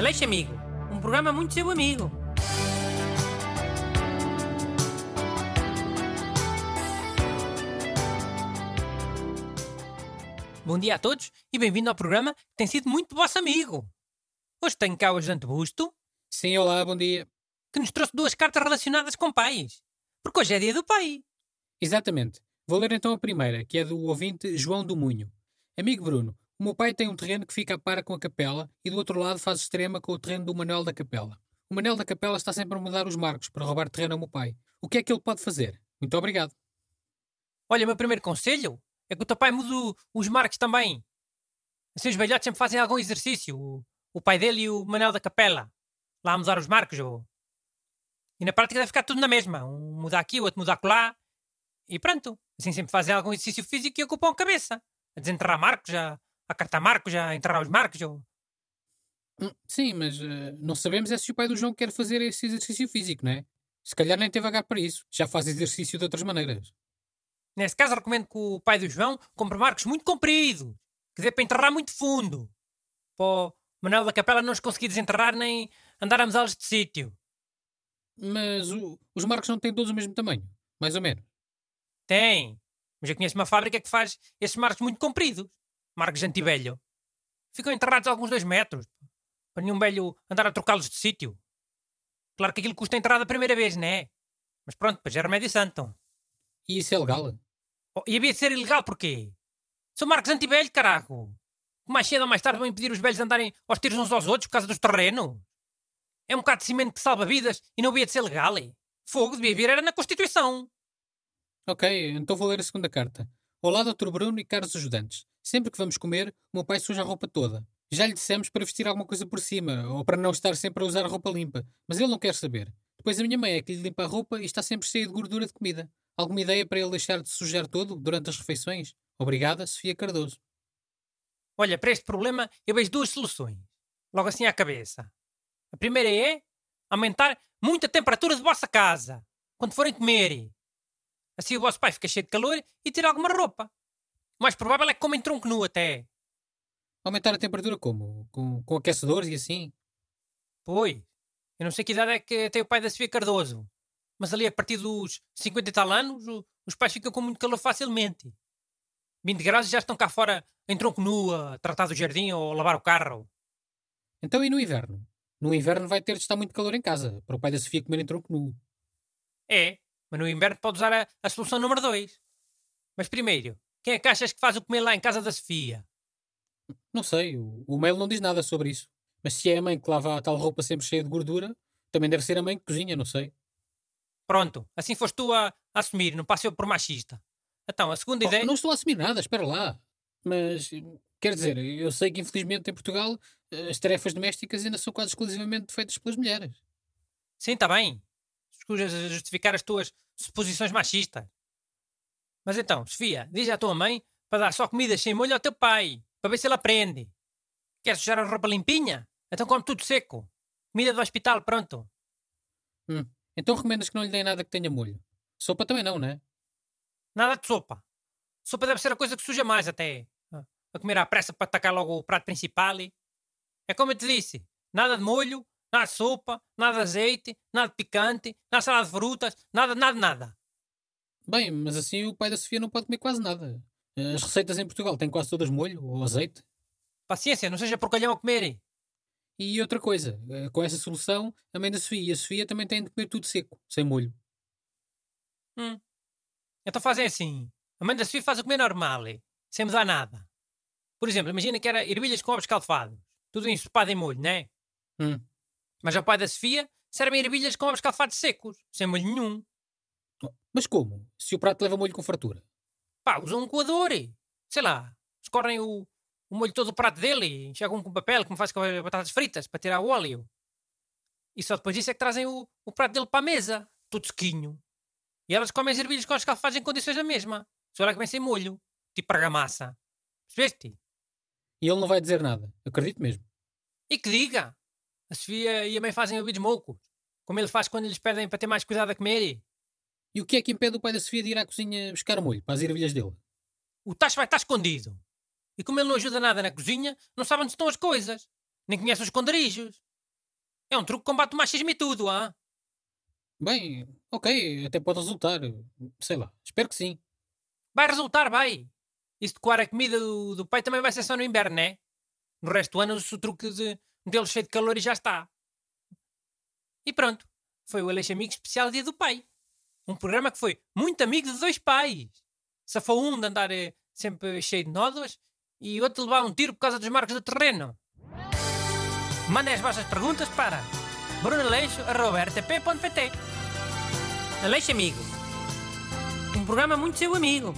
Aleixo Amigo, um programa muito seu amigo. Bom dia a todos e bem-vindo ao programa que tem sido muito vosso amigo. Hoje tenho cá o ajudante Busto, Sim, olá, bom dia. que nos trouxe duas cartas relacionadas com pais. Porque hoje é dia do pai. Exatamente. Vou ler então a primeira, que é do ouvinte João do Munho. Amigo Bruno, o meu pai tem um terreno que fica a para com a capela e do outro lado faz extrema com o terreno do Manuel da Capela. O Manuel da Capela está sempre a mudar os marcos para roubar terreno ao meu pai. O que é que ele pode fazer? Muito obrigado. Olha, o meu primeiro conselho é que o teu pai mude os marcos também. Assim os velhotes sempre fazem algum exercício. O, o pai dele e o Manel da Capela. Lá a mudar os marcos. Ou... E na prática deve ficar tudo na mesma. Um muda aqui, o outro muda acolá. E pronto. Assim sempre fazem algum exercício físico e ocupam a cabeça. A desenterrar marcos, a, a cartar marcos, a enterrar os marcos. Ou... Hum, Sim, mas eh, não sabemos é se o pai do João quer fazer esse exercício físico, não é? Se calhar nem teve H para isso. Já faz exercício de outras maneiras. Nesse caso, recomendo que o pai do João compre marcos muito compridos, que dê para enterrar muito fundo. Para o Manuel da Capela não os conseguir desenterrar nem andar a mudá-los de sítio. Mas o- os marcos não têm todos o mesmo tamanho. Mais ou menos. Tem. Mas eu conheço uma fábrica que faz esses marcos muito compridos. Marcos de antivelho. Ficam enterrados a alguns dois metros. Para nenhum velho andar a trocá-los de sítio. Claro que aquilo custa enterrar a primeira vez, não é? Mas pronto, pois é remédio santo. E isso é legal? Oh, e havia de ser ilegal porquê? São marcos anti-velho, caraco. Mais cedo ou mais tarde vão impedir os velhos de andarem aos tiros uns aos outros por causa dos terrenos. É um bocado de cimento que salva vidas e não havia de ser legal. É? Fogo devia vir era na Constituição. Ok, então vou ler a segunda carta. Olá, Dr. Bruno e caros ajudantes. Sempre que vamos comer, o meu pai suja a roupa toda. Já lhe dissemos para vestir alguma coisa por cima, ou para não estar sempre a usar roupa limpa, mas ele não quer saber. Depois a minha mãe é que lhe limpa a roupa e está sempre cheia de gordura de comida. Alguma ideia para ele deixar de sujar todo durante as refeições? Obrigada, Sofia Cardoso. Olha, para este problema eu vejo duas soluções. Logo assim à cabeça. A primeira é aumentar muito a temperatura de vossa casa. Quando forem comer. Assim o vosso pai fica cheio de calor e tira alguma roupa. O mais provável é que comem tronco nu até. Aumentar a temperatura como? Com, com aquecedores e assim? Pois. Eu não sei que idade é que tem o pai da Sofia Cardoso. Mas ali a partir dos 50 e tal anos, o- os pais ficam com muito calor facilmente. 20 graus já estão cá fora em tronco nu a tratar do jardim ou a lavar o carro. Então e no inverno? No inverno vai ter de estar muito calor em casa, para o pai da Sofia comer em tronco nu. É, mas no inverno pode usar a, a solução número 2. Mas primeiro, quem é que achas que faz o comer lá em casa da Sofia? Não sei, o, o mail não diz nada sobre isso. Mas se é a mãe que lava a tal roupa sempre cheia de gordura, também deve ser a mãe que cozinha, não sei. Pronto, assim foste tu a, a assumir, não passei eu por machista. Então, a segunda Oh, ideia. não estou a assumir nada, espera lá. Mas, quer dizer, eu sei que infelizmente em Portugal eh, as tarefas domésticas ainda são quase exclusivamente feitas pelas mulheres. Sim, está bem. Escujas a justificar as tuas suposições machistas. Mas então, Sofia, diz à tua mãe para dar só comida sem molho ao teu pai, para ver se ele aprende. Queres sujar a roupa limpinha? Então come tudo seco. Comida do hospital, pronto. Hum. Então recomendas que não lhe deem nada que tenha molho. Sopa também não, né? Nada de sopa. Sopa deve ser a coisa que suja mais até. A comer à pressa para atacar logo o prato principal. e- É como eu te disse. Nada de molho, nada de sopa, nada de azeite, nada de picante, nada de salada de frutas, nada, nada, nada. Bem, mas assim o pai da Sofia não pode comer quase nada. As receitas em Portugal têm quase todas molho ou azeite. Paciência, não seja porcalhão a comer. E outra coisa, eh, com essa solução, a mãe da Sofia e a Sofia também têm de comer tudo seco, sem molho. Hum. Então fazem assim. A mãe da Sofia faz o comer normal, eh, sem mudar nada. Por exemplo, imagina que era ervilhas com ovos calfados. Tudo ensopado em molho, né? Hum. Mas ao pai da Sofia servem ervilhas com ovos calfados secos, sem molho nenhum. Mas como? Se o prato leva molho com fartura? Pá, usam um coador. Sei lá. Escorrem o, o molho todo do prato dele e enxergam com papel, como faz com as batatas fritas, para tirar o óleo. E só depois disso é que trazem o, o prato dele para a mesa, tudo sequinho. E elas comem as ervilhas com os calfados em condições da mesma. Só lá que vem sem molho. Tipo argamassa. Percebeste? E ele não vai dizer nada. Acredito mesmo. E que diga! A Sofia e a mãe fazem ouvidos moucos. Como ele faz quando lhes pedem para ter mais cuidado a comer. E o que é que impede o pai da Sofia de ir à cozinha buscar molho para as ervilhas dele? O tacho vai estar escondido. E como ele não ajuda nada na cozinha, não sabe onde estão as coisas. Nem conhece os esconderijos. É um truque que combate o machismo e tudo, ah? Bem, ok, até pode resultar. Sei lá, espero que sim. Vai resultar, vai. Isso de coar a comida do, do pai também vai ser só no inverno, né? No resto do ano usa o truque de metê-lo cheio de calor e já está. E pronto. Foi o Aleixo Amigo Especial Dia do Pai. Um programa que foi muito amigo de dois pais. Safou um de andar eh, sempre cheio de nódoas e outro de levar um tiro por causa dos marcos do terreno. Mandem as vossas perguntas para brunaleixo.rtp.pt Aleixo Amigo. Um programa muito seu amigo.